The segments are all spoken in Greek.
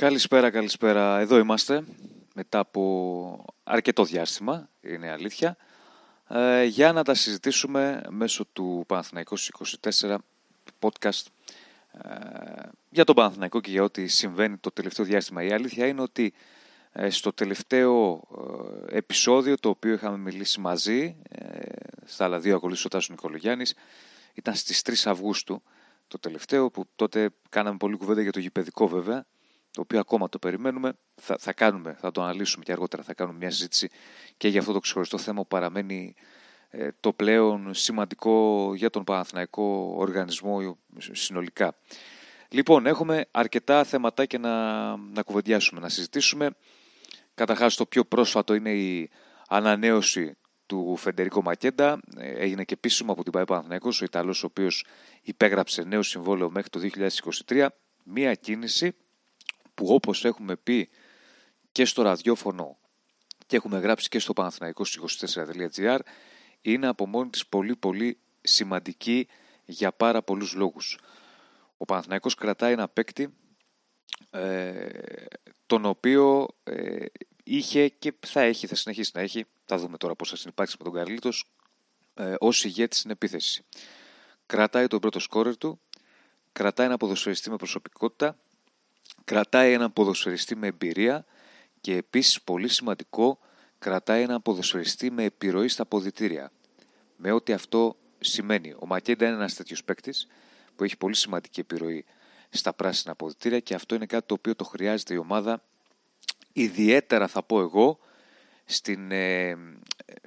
Καλησπέρα, καλησπέρα. Εδώ είμαστε μετά από αρκετό διάστημα, είναι αλήθεια, ε, για να τα συζητήσουμε μέσω του Παναθηναϊκός 24 podcast ε, για τον Παναθηναϊκό και για ό,τι συμβαίνει το τελευταίο διάστημα. Η αλήθεια είναι ότι ε, στο τελευταίο επεισόδιο το οποίο είχαμε μιλήσει μαζί, στα άλλα δύο ακολούθησε ο Τάσος Νικολογιάννης, ήταν στις 3 Αυγούστου το τελευταίο που τότε κάναμε πολύ κουβέντα για το γηπαιδικό βέβαια το οποίο ακόμα το περιμένουμε, θα, θα κάνουμε, θα το αναλύσουμε και αργότερα θα κάνουμε μια συζήτηση και για αυτό το ξεχωριστό θέμα που παραμένει ε, το πλέον σημαντικό για τον Παναθηναϊκό οργανισμό συνολικά. Λοιπόν, έχουμε αρκετά θεματάκια να, να κουβεντιάσουμε, να συζητήσουμε. Καταρχάς το πιο πρόσφατο είναι η ανανέωση του Φεντερικό Μακέντα. Ε, έγινε και επίσημο από την ΠαΕ Παναθηναϊκός, ο Ιταλός ο οποίος υπέγραψε νέο συμβόλαιο μέχρι το 2023. Μία κίνηση που όπως έχουμε πει και στο ραδιόφωνο και έχουμε γράψει και στο Παναθηναϊκός24.gr είναι από μόνη της πολύ πολύ σημαντική για πάρα πολλούς λόγους. Ο Παναθηναϊκός κρατάει ένα παίκτη ε, τον οποίο ε, είχε και θα έχει, θα συνεχίσει να έχει, θα δούμε τώρα πώς θα συνεπάρξει με τον Καρλίτος, ε, ως ηγέτης στην επίθεση. Κρατάει τον πρώτο σκόρερ του, κρατάει ένα ποδοσφαιριστή με προσωπικότητα, κρατάει έναν ποδοσφαιριστή με εμπειρία και επίσης πολύ σημαντικό κρατάει έναν ποδοσφαιριστή με επιρροή στα ποδητήρια. Με ό,τι αυτό σημαίνει. Ο Μακέντα είναι ένας τέτοιος παίκτης που έχει πολύ σημαντική επιρροή στα πράσινα ποδητήρια και αυτό είναι κάτι το οποίο το χρειάζεται η ομάδα ιδιαίτερα θα πω εγώ στην ε,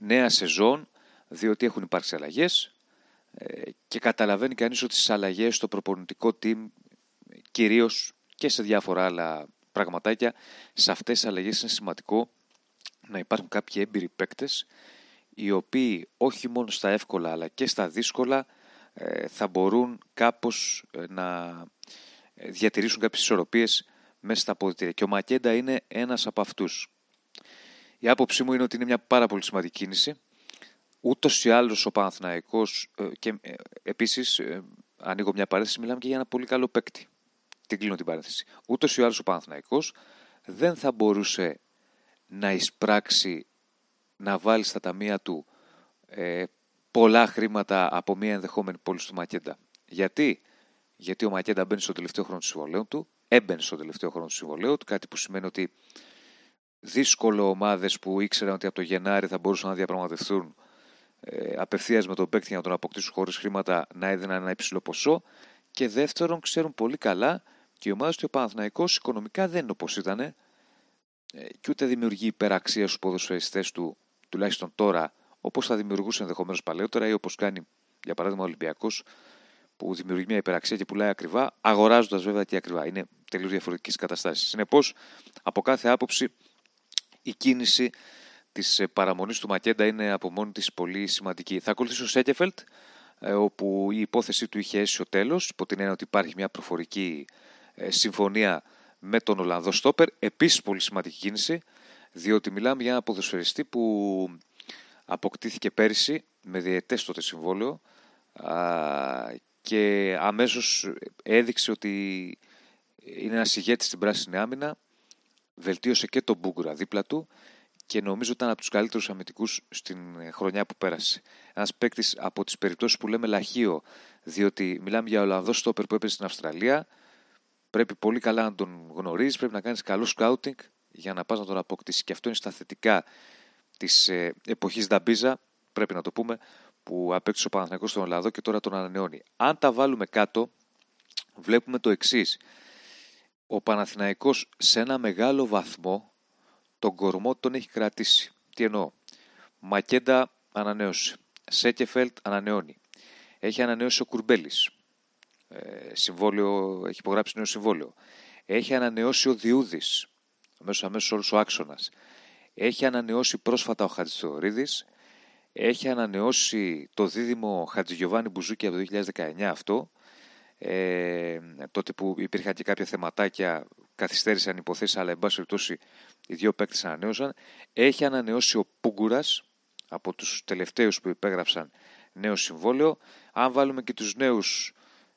νέα σεζόν διότι έχουν υπάρξει αλλαγές ε, και καταλαβαίνει κανείς ότι στις αλλαγές στο προπονητικό team κυρίως και σε διάφορα άλλα πραγματάκια. Σε αυτές τις αλλαγές είναι σημαντικό να υπάρχουν κάποιοι έμπειροι παίκτες οι οποίοι όχι μόνο στα εύκολα αλλά και στα δύσκολα ε, θα μπορούν κάπως ε, να ε, διατηρήσουν κάποιες ισορροπίες μέσα στα αποδητήρια. Και ο Μακέντα είναι ένας από αυτούς. Η άποψή μου είναι ότι είναι μια πάρα πολύ σημαντική κίνηση. Ούτως ή άλλως ο Παναθηναϊκός και επίσης ανοίγω μια παρέθεση μιλάμε και για ένα πολύ καλό παίκτη την κλείνω την παρένθεση. Ούτως ή άλλως ο Παναθηναϊκός δεν θα μπορούσε να εισπράξει να βάλει στα ταμεία του ε, πολλά χρήματα από μια ενδεχόμενη πώληση του Μακέντα. Γιατί; Γιατί ο Μακέντα μπαίνει στο τελευταίο χρόνο του συμβολέου του, έμπαινε στο τελευταίο χρόνο του συμβολέου του, κάτι που σημαίνει ότι δύσκολο ομάδες που ήξεραν ότι από το Γενάρη θα μπορούσαν να διαπραγματευτούν ε, απευθείας με τον παίκτη για να τον αποκτήσουν χωρίς χρήματα να έδιναν ένα υψηλό ποσό. Και δεύτερον, ξέρουν πολύ καλά και η ομάδα του Παναθηναϊκός οικονομικά δεν είναι όπως ήταν ε, και ούτε δημιουργεί υπεραξία στους ποδοσφαιριστές του, τουλάχιστον τώρα, όπως θα δημιουργούσε ενδεχομένως παλαιότερα ή όπως κάνει για παράδειγμα ο Ολυμπιακός, που δημιουργεί μια υπεραξία και πουλάει ακριβά, αγοράζοντας βέβαια και ακριβά. Είναι τελείως διαφορετικές καταστάσεις. Συνεπώς, από κάθε άποψη, η κίνηση της ε, παραμονής του Μακέντα είναι από μόνη της πολύ σημαντική. Θα ακολουθήσει ο Σέκεφελτ, ε, όπου η υπόθεσή του είχε έσει ο τέλος, υπό την έννοια ότι υπάρχει μια προφορική ε, συμφωνία με τον Ολλανδό Στόπερ. Επίσης πολύ σημαντική κίνηση, διότι μιλάμε για ένα ποδοσφαιριστή που αποκτήθηκε πέρυσι με διαιτές τότε συμβόλαιο και αμέσως έδειξε ότι είναι ένας ηγέτης στην πράσινη άμυνα, βελτίωσε και τον Μπούγκουρα δίπλα του και νομίζω ήταν από τους καλύτερους αμυντικούς στην χρονιά που πέρασε. Ένας παίκτης από τις περιπτώσεις που λέμε λαχείο, διότι μιλάμε για Ολλανδό στόπερ που έπαιζε στην Αυστραλία, Πρέπει πολύ καλά να τον γνωρίζεις, πρέπει να κάνεις καλό σκάουτινγκ για να πας να τον αποκτήσεις. Και αυτό είναι στα θετικά της ε, εποχής Νταμπίζα, πρέπει να το πούμε, που απέκτησε ο Παναθηναϊκός στον Ολλανδό και τώρα τον ανανεώνει. Αν τα βάλουμε κάτω, βλέπουμε το εξής. Ο Παναθηναϊκός σε ένα μεγάλο βαθμό τον κορμό τον έχει κρατήσει. Τι εννοώ; Μακέντα ανανέωσε. Σέκεφελτ ανανεώνει. Έχει ανανεώσει ο Κουρμπέλης. Ε, συμβόλαιο, έχει υπογράψει νέο συμβόλαιο. Έχει ανανεώσει ο Διούδης, αμέσως αμέσως όλος ο άξονας. Έχει ανανεώσει πρόσφατα ο Χατζηθεωρίδης. Έχει ανανεώσει το δίδυμο Χατζηγιοβάνι Μπουζούκη από το 2019 αυτό. Ε, τότε που υπήρχαν και κάποια θεματάκια, καθυστέρησαν υποθέσεις, αλλά εν πάση περιπτώσει οι δύο παίκτες ανανέωσαν. Έχει ανανεώσει ο Πούγκουρας από τους τελευταίους που υπέγραψαν νέο συμβόλαιο. Αν βάλουμε και τους νέους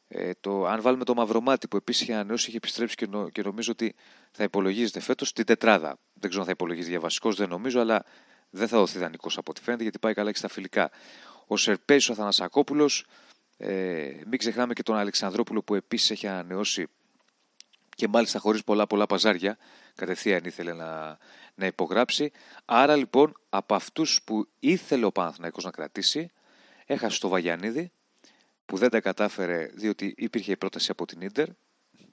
Ε, το, αν βάλουμε το Μαυρομάτι που επίσης είχε ανανεώσει, είχε επιστρέψει και, νο, και νομίζω ότι θα υπολογίζεται φέτος στην τετράδα. Δεν ξέρω αν θα υπολογίζει για βασικός, δεν νομίζω, αλλά δεν θα δοθεί δανεικός από ό,τι φαίνεται γιατί πάει καλά και στα φιλικά. Ο Σερπέζη ο Αθανασακόπουλος, ε, μην ξεχνάμε και τον Αλεξανδρόπουλο που επίσης έχει ανανεώσει και μάλιστα χωρίς πολλά πολλά παζάρια. Κατευθείαν ήθελε να, να υπογράψει. Άρα λοιπόν από αυτούς που ήθελε ο Παναθηναϊκός να κρατήσει, έχασε το Βαγιανίδη που δεν τα κατάφερε διότι υπήρχε η πρόταση από την Ίντερ.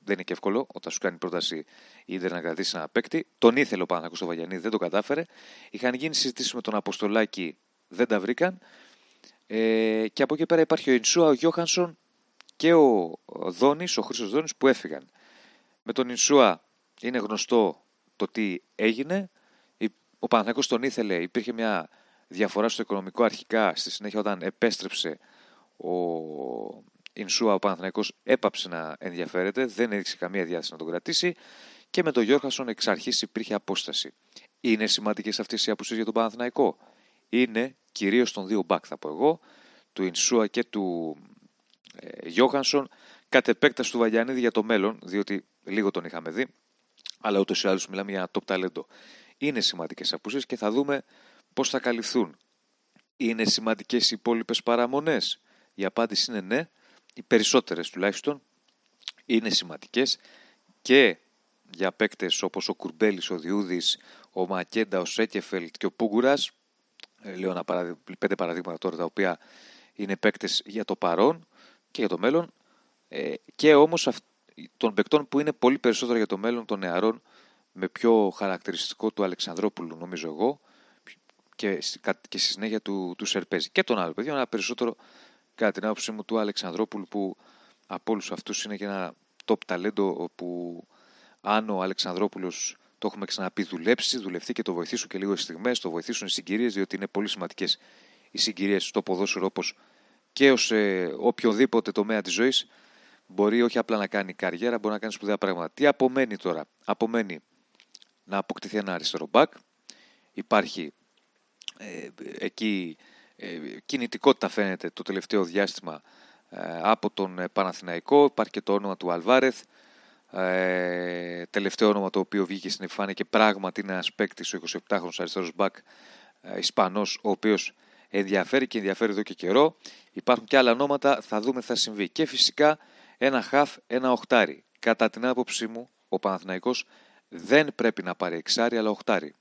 Δεν είναι και εύκολο όταν σου κάνει πρόταση η Ίντερ να κρατήσει ένα παίκτη. Τον ήθελε ο Παναθηναϊκός στο Βαγιανίδη, δεν το κατάφερε. Είχαν γίνει συζητήσεις με τον Αποστολάκη, δεν τα βρήκαν. Ε, και από εκεί πέρα υπάρχει ο Ινσούα, ο Γιώχανσον και ο Δόνης, ο Χρήσο Δόνης που έφυγαν. Με τον Ινσούα είναι γνωστό το τι έγινε. Ο Παναθηναϊκός τον ήθελε, υπήρχε μια διαφορά στο οικονομικό αρχικά. Στη συνέχεια όταν επέστρεψε ο Ινσούα, ο Παναθηναϊκός έπαψε να ενδιαφέρεται, δεν έδειξε καμία διάθεση να τον κρατήσει και με τον Γιώργασον εξ αρχής υπήρχε απόσταση. Είναι σημαντικές αυτές οι απουσίες για τον Παναθηναϊκό; Είναι κυρίως των δύο μπακ θα πω εγώ, του Ινσούα και του ε, Γιώχανσον, κατ' επέκταση του Βαγιανίδη για το μέλλον, διότι λίγο τον είχαμε δει, αλλά ούτως ή άλλως μιλάμε για top talento. Είναι σημαντικές απουσίες και θα δούμε πώς θα καλυφθούν. Είναι σημαντικές οι υπόλοιπες παραμονές; Η απάντηση είναι ναι. Οι περισσότερες τουλάχιστον είναι σημαντικές και για παίκτες όπως ο Κουρμπέλης, ο Διούδης, ο Μακέντα, ο Σέκεφελτ και ο Πούγκουρας. Ε, λέω ένα παραδει... πέντε παραδείγματα τώρα τα οποία είναι παίκτες για το παρόν και για το μέλλον ε, και όμως των παικτών που είναι πολύ περισσότερο για το μέλλον των νεαρών με πιο χαρακτηριστικό του Αλεξανδρόπουλου νομίζω εγώ και, και στη συνέχεια του, του Σερπέζη και τον άλλο παιδιών αλλά περισσότερο κατά την άποψή μου του Αλεξανδρόπουλου που από όλους αυτούς είναι και ένα top ταλέντο που αν ο Αλεξανδρόπουλος το έχουμε ξαναπεί δουλέψει, δουλευτεί και το βοηθήσουν και λίγο στιγμές, το βοηθήσουν οι συγκυρίες διότι είναι πολύ σημαντικές οι συγκυρίες στο ποδόσφαιρο όπως και ως ε, οποιοδήποτε τομέα της ζωής μπορεί όχι απλά να κάνει καριέρα, μπορεί να κάνει σπουδαία πράγματα. Τι απομένει τώρα; Απομένει να αποκτηθεί ένα αριστερό μπακ. Υπάρχει ε, εκεί ε, κινητικότητα φαίνεται το τελευταίο διάστημα ε, από τον Παναθηναϊκό. Υπάρχει και το όνομα του Αλβάρεθ. Ε, τελευταίο όνομα το οποίο βγήκε στην επιφάνεια και πράγματι είναι ένας παίκτης, ο 27χρονο αριστερός μπακ ε, Ισπανός, ο οποίος ενδιαφέρει και ενδιαφέρει εδώ και καιρό. Υπάρχουν και άλλα ονόματα, θα δούμε θα συμβεί. Και φυσικά ένα χαφ, ένα οχτάρι. Κατά την άποψή μου, ο Παναθηναϊκός δεν πρέπει να πάρει εξάρι, αλλά οχτάρι.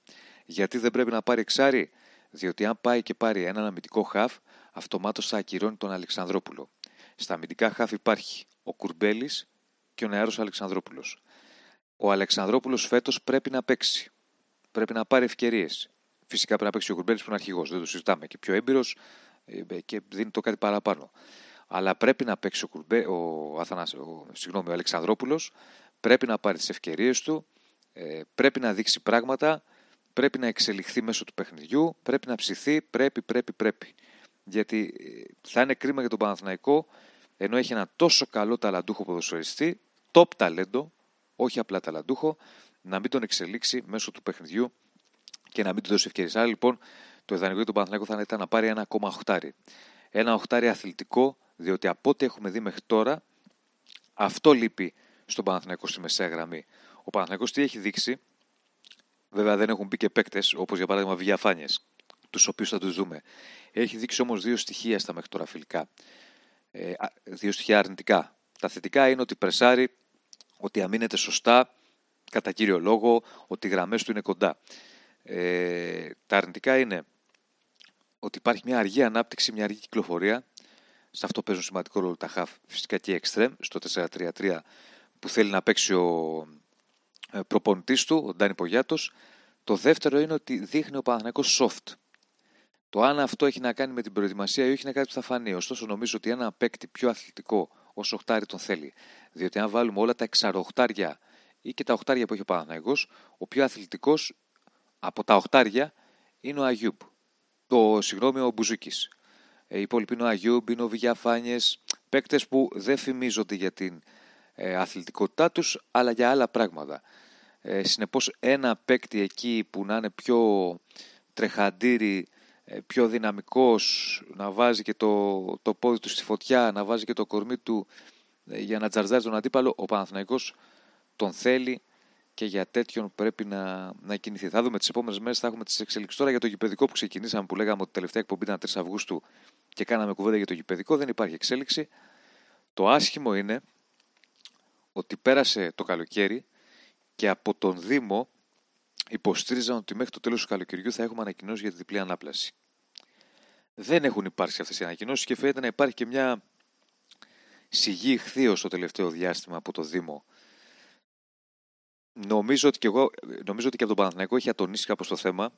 Γιατί δεν πρέπει να πάρει εξάρι, διότι αν πάει και πάρει έναν αμυντικό χαφ, αυτομάτως θα ακυρώνει τον Αλεξανδρόπουλο. Στα αμυντικά χαφ υπάρχει ο Κουρμπέλης και ο νεάρος Αλεξανδρόπουλος. Ο Αλεξανδρόπουλος φέτος πρέπει να παίξει. Πρέπει να πάρει ευκαιρίες. Φυσικά πρέπει να παίξει ο Κουρμπέλης που είναι αρχηγός, δεν το συζητάμε. Και πιο έμπειρος ε, και δίνει το κάτι παραπάνω. Αλλά πρέπει να παίξει ο, Κουρμπέ, ο, Αθανάς, ο, συγγνώμη, ο Αλεξανδρόπουλος, πρέπει να πάρει τις ευκαιρίες του, ε, πρέπει να δείξει πράγματα, πρέπει να εξελιχθεί μέσω του παιχνιδιού, πρέπει να ψηθεί, πρέπει, πρέπει, πρέπει. Γιατί ε, θα είναι κρίμα για τον Παναθηναϊκό, ενώ έχει ένα τόσο καλό ταλαντούχο ποδοσφαιριστή, top ταλέντο, όχι απλά ταλαντούχο, να μην τον εξελίξει μέσω του παιχνιδιού και να μην του δώσει ευκαιρίες. Άρα λοιπόν το ιδανικό για τον Παναθηναϊκό θα ήταν να πάρει ένα ακόμα οχτάρι. Ένα οχτάρι αθλητικό, διότι από ό,τι έχουμε δει μέχρι τώρα, αυτό λείπει στον Παναθηναϊκό στη μεσαία γραμμή. Ο Παναθηναϊκός τι έχει δείξει, βέβαια δεν έχουν μπει και παίκτες, όπως για παράδειγμα Βιαφάνιες, τους οποίους θα τους δούμε. Έχει δείξει όμως δύο στοιχεία στα μέχρι τώρα φιλικά. Ε, δύο στοιχεία αρνητικά. Τα θετικά είναι ότι πρεσάρει, ότι αμήνεται σωστά, κατά κύριο λόγο, ότι οι γραμμές του είναι κοντά. Ε, τα αρνητικά είναι ότι υπάρχει μια αργή ανάπτυξη, μια αργή κυκλοφορία. Σε αυτό παίζουν σημαντικό ρόλο τα χαφ, φυσικά και η εξτρέμ, στο 4-3-3 που θέλει να παίξει ο ε, προπονητής του, ο Ντάνι Πογιάτος. Το δεύτερο είναι ότι δείχνει ο Παναθηναϊκός soft. Το αν αυτό έχει να κάνει με την προετοιμασία ή όχι είναι κάτι που θα φανεί. Ωστόσο, νομίζω ότι ένα παίκτη πιο αθλητικό ως οχτάρι τον θέλει. Διότι αν βάλουμε όλα τα εξαροχτάρια ή και τα οχτάρια που έχει ο Παναθηναϊκός, ο πιο αθλητικός από τα οχτάρια είναι ο Αγιούμπ. Το συγγνώμη, ο Μπουζούκης. Ε, οι υπόλοιποι είναι ο Αγιούμπ, είναι ο Βηγιαφάνιες. Παίκτες που δεν φημίζονται για την ε, αθλητικότητά τους, αλλά για άλλα πράγματα. Ε, συνεπώς ένα παίκτη εκεί που να είναι πιο τρεχαντήρι, ε, πιο δυναμικός, να βάζει και το, το πόδι του στη φωτιά, να βάζει και το κορμί του ε, για να τζαρζάρει τον αντίπαλο, ο Παναθηναϊκός τον θέλει και για τέτοιον πρέπει να, να κινηθεί. Θα δούμε τις επόμενες μέρες, θα έχουμε τις εξελίξεις. Τώρα για το γηπαιδικό που ξεκινήσαμε, που λέγαμε ότι τελευταία εκπομπή ήταν 3 Αυγούστου και κάναμε κουβέντα για το γηπαιδικό, δεν υπάρχει εξέλιξη. Το άσχημο είναι ότι πέρασε το καλοκαίρι και από τον Δήμο υποστήριζαν ότι μέχρι το τέλος του καλοκαιριού θα έχουμε ανακοινώσει για τη διπλή ανάπλαση. Δεν έχουν υπάρξει αυτές οι ανακοινώσεις και φαίνεται να υπάρχει και μια σιγή ηχθείω το τελευταίο διάστημα από το Δήμο Νομίζω ότι και εγώ, νομίζω ότι και από τον Παναθηναϊκό έχει ατονίσει κάπως το θέμα,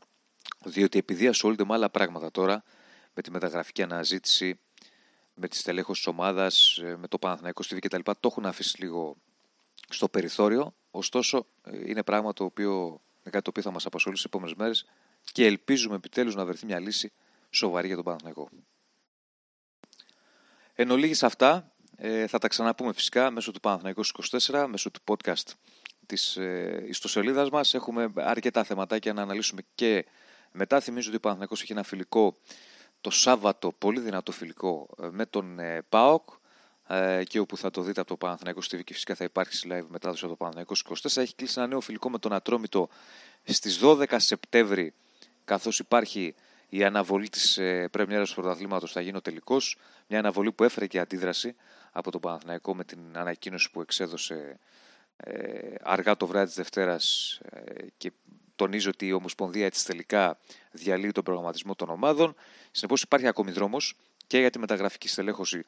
διότι επειδή ασχολείται με άλλα πράγματα τώρα, με τη μεταγραφική αναζήτηση, με τη στελέχωση της ομάδας, ε, με το Παναθηναϊκό στη κτλ. Το έχουν αφήσει λίγο στο περιθώριο, ωστόσο ε, είναι πράγμα το οποίο, είναι κάτι το οποίο θα μας απασχολήσει στις επόμενες μέρες και ελπίζουμε επιτέλους να βρεθεί μια λύση σοβαρή για τον Παναθηναϊκό. Εν ολίγης αυτά, ε, θα τα ξαναπούμε φυσικά μέσω του Παναθηναϊκού 24, μέσω του podcast της ε, ιστοσελίδας μας. Έχουμε αρκετά θεματάκια να αναλύσουμε και μετά. Θυμίζω ότι ο Παναθηναϊκός έχει ένα φιλικό το Σάββατο, πολύ δυνατό φιλικό, ε, με τον ε, ΠΑΟΚ ε, και όπου θα το δείτε από το Παναθηναϊκό TV και φυσικά θα υπάρχει live μετάδοση από το Παναθηναϊκό 24. Έχει κλείσει ένα νέο φιλικό με τον Ατρόμητο στις 12 Σεπτέμβρη, καθώς υπάρχει η αναβολή της ε, πρεμιέρας του πρωταθλήματος θα γίνει ο τελικός. Μια αναβολή που έφερε και αντίδραση από τον Παναθηναϊκό με την ανακοίνωση που εξέδωσε ε, αργά το βράδυ της Δευτέρας ε, και τονίζω ότι η Ομοσπονδία έτσι τελικά διαλύει τον προγραμματισμό των ομάδων. Συνεπώς υπάρχει ακόμη δρόμος και για τη μεταγραφική στελέχωση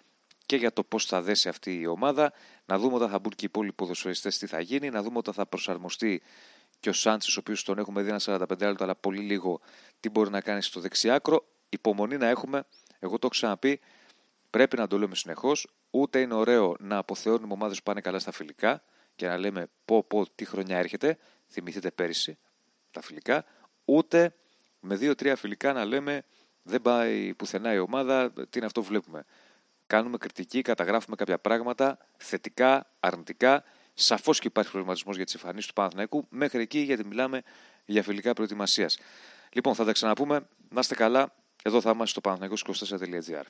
και για το πώς θα δέσει αυτή η ομάδα. Να δούμε όταν θα μπουν και οι υπόλοιποι ποδοσφαιριστές τι θα γίνει. Να δούμε όταν θα προσαρμοστεί και ο Σάντσες, ο οποίος τον έχουμε δει ένα 45 λεπτό, αλλά πολύ λίγο τι μπορεί να κάνει στο δεξιάκρο. Υπομονή να έχουμε. Εγώ το έχω ξαναπεί. Πρέπει να το λέμε συνεχώς. Ούτε είναι ωραίο να αποθεώνουμε ομάδες που πάνε καλά στα φιλικά και να λέμε πω πω τι χρονιά έρχεται, θυμηθείτε πέρυσι τα φιλικά, ούτε με δύο-τρία φιλικά να λέμε δεν πάει πουθενά η ομάδα, τι είναι αυτό που βλέπουμε. Κάνουμε κριτική, καταγράφουμε κάποια πράγματα, θετικά, αρνητικά. Σαφώς και υπάρχει προβληματισμός για τις εμφανίσεις του Παναθηναϊκού, μέχρι εκεί γιατί μιλάμε για φιλικά προετοιμασίας. Λοιπόν, θα τα ξαναπούμε. Να είστε καλά. Εδώ θα είμαστε στο παναθηναϊκός24.gr.